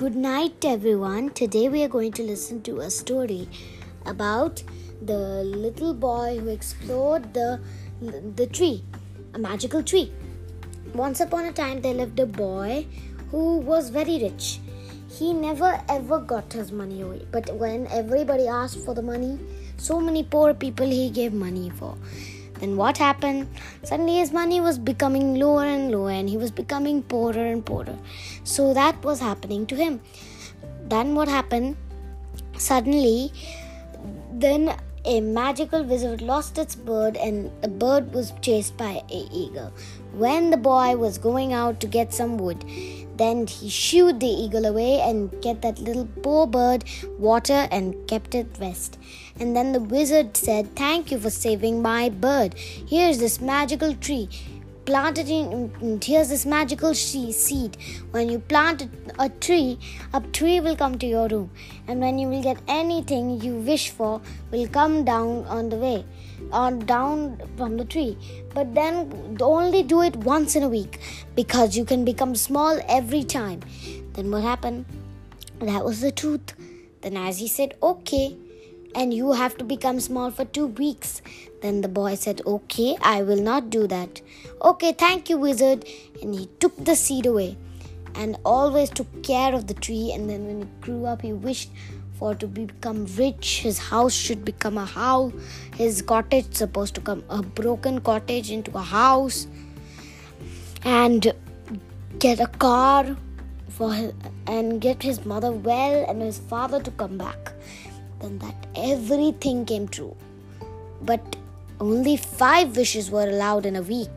Good night, everyone. Today we are going to listen to a story about the little boy who explored the the tree, a magical tree. Once upon a time, there lived a boy who was very rich. He never ever got his money away, but when everybody asked for the money, so many poor people he gave money for. Then what happened? Suddenly his money was becoming lower and lower and he was becoming poorer and poorer. So that was happening to him. Then what happened? Suddenly, then a magical wizard lost its bird and the bird was chased by a eagle. When the boy was going out to get some wood, then he shooed the eagle away and get that little poor bird water and kept it rest. And then the wizard said, Thank you for saving my bird. Here's this magical tree. Plant it in, here's this magical seed. When you plant a tree, a tree will come to your room. And when you will get anything you wish for, will come down on the way or down from the tree. But then only do it once in a week because you can become small every time. Then what happened? That was the truth. Then, as he said, okay, and you have to become small for two weeks. Then the boy said, Okay, I will not do that. Okay, thank you, wizard. And he took the seed away and always took care of the tree. And then when it grew up, he wished for to become rich his house should become a house his cottage supposed to come a broken cottage into a house and get a car for his, and get his mother well and his father to come back that everything came true but only five wishes were allowed in a week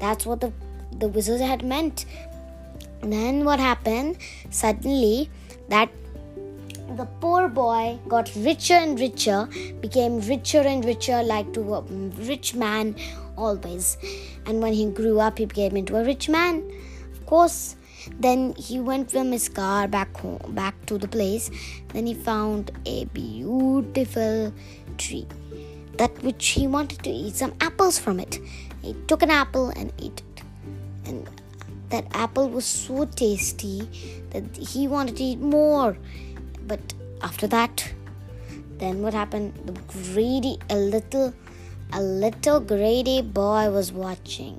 that's what the the wizard had meant then what happened suddenly that the poor boy got richer and richer, became richer and richer, like to a rich man always. And when he grew up, he became into a rich man. Of course, then he went from his car back home, back to the place. Then he found a beautiful tree, that which he wanted to eat some apples from it. He took an apple and ate it, and that apple was so tasty that he wanted to eat more but after that then what happened the greedy a little a little greedy boy was watching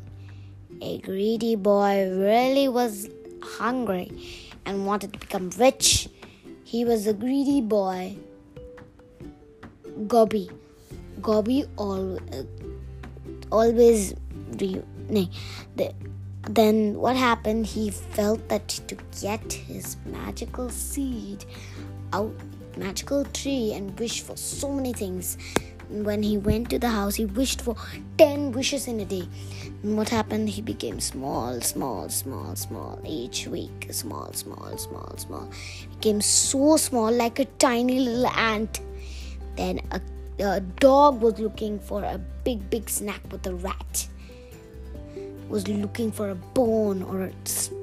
a greedy boy really was hungry and wanted to become rich he was a greedy boy Gobi. Gobi all, uh, always re- nee, the, then what happened he felt that to get his magical seed out magical tree and wish for so many things. When he went to the house, he wished for 10 wishes in a day. And what happened? He became small, small, small, small each week. Small, small, small, small. Became so small, like a tiny little ant. Then a, a dog was looking for a big, big snack with a rat. Was looking for a bone or a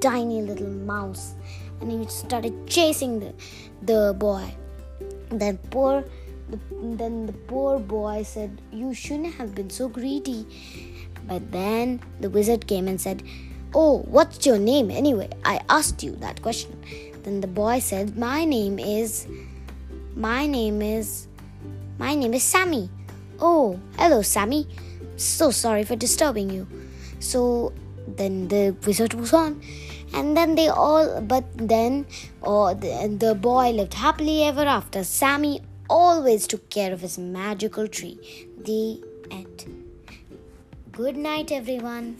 tiny little mouse and he started chasing the, the boy. Then poor then the poor boy said, You shouldn't have been so greedy. But then the wizard came and said, Oh, what's your name anyway? I asked you that question. Then the boy said, My name is my name is my name is Sammy. Oh, hello Sammy. So sorry for disturbing you. So then the wizard was on and then they all but then oh, the, the boy lived happily ever after sammy always took care of his magical tree. The end. Good night everyone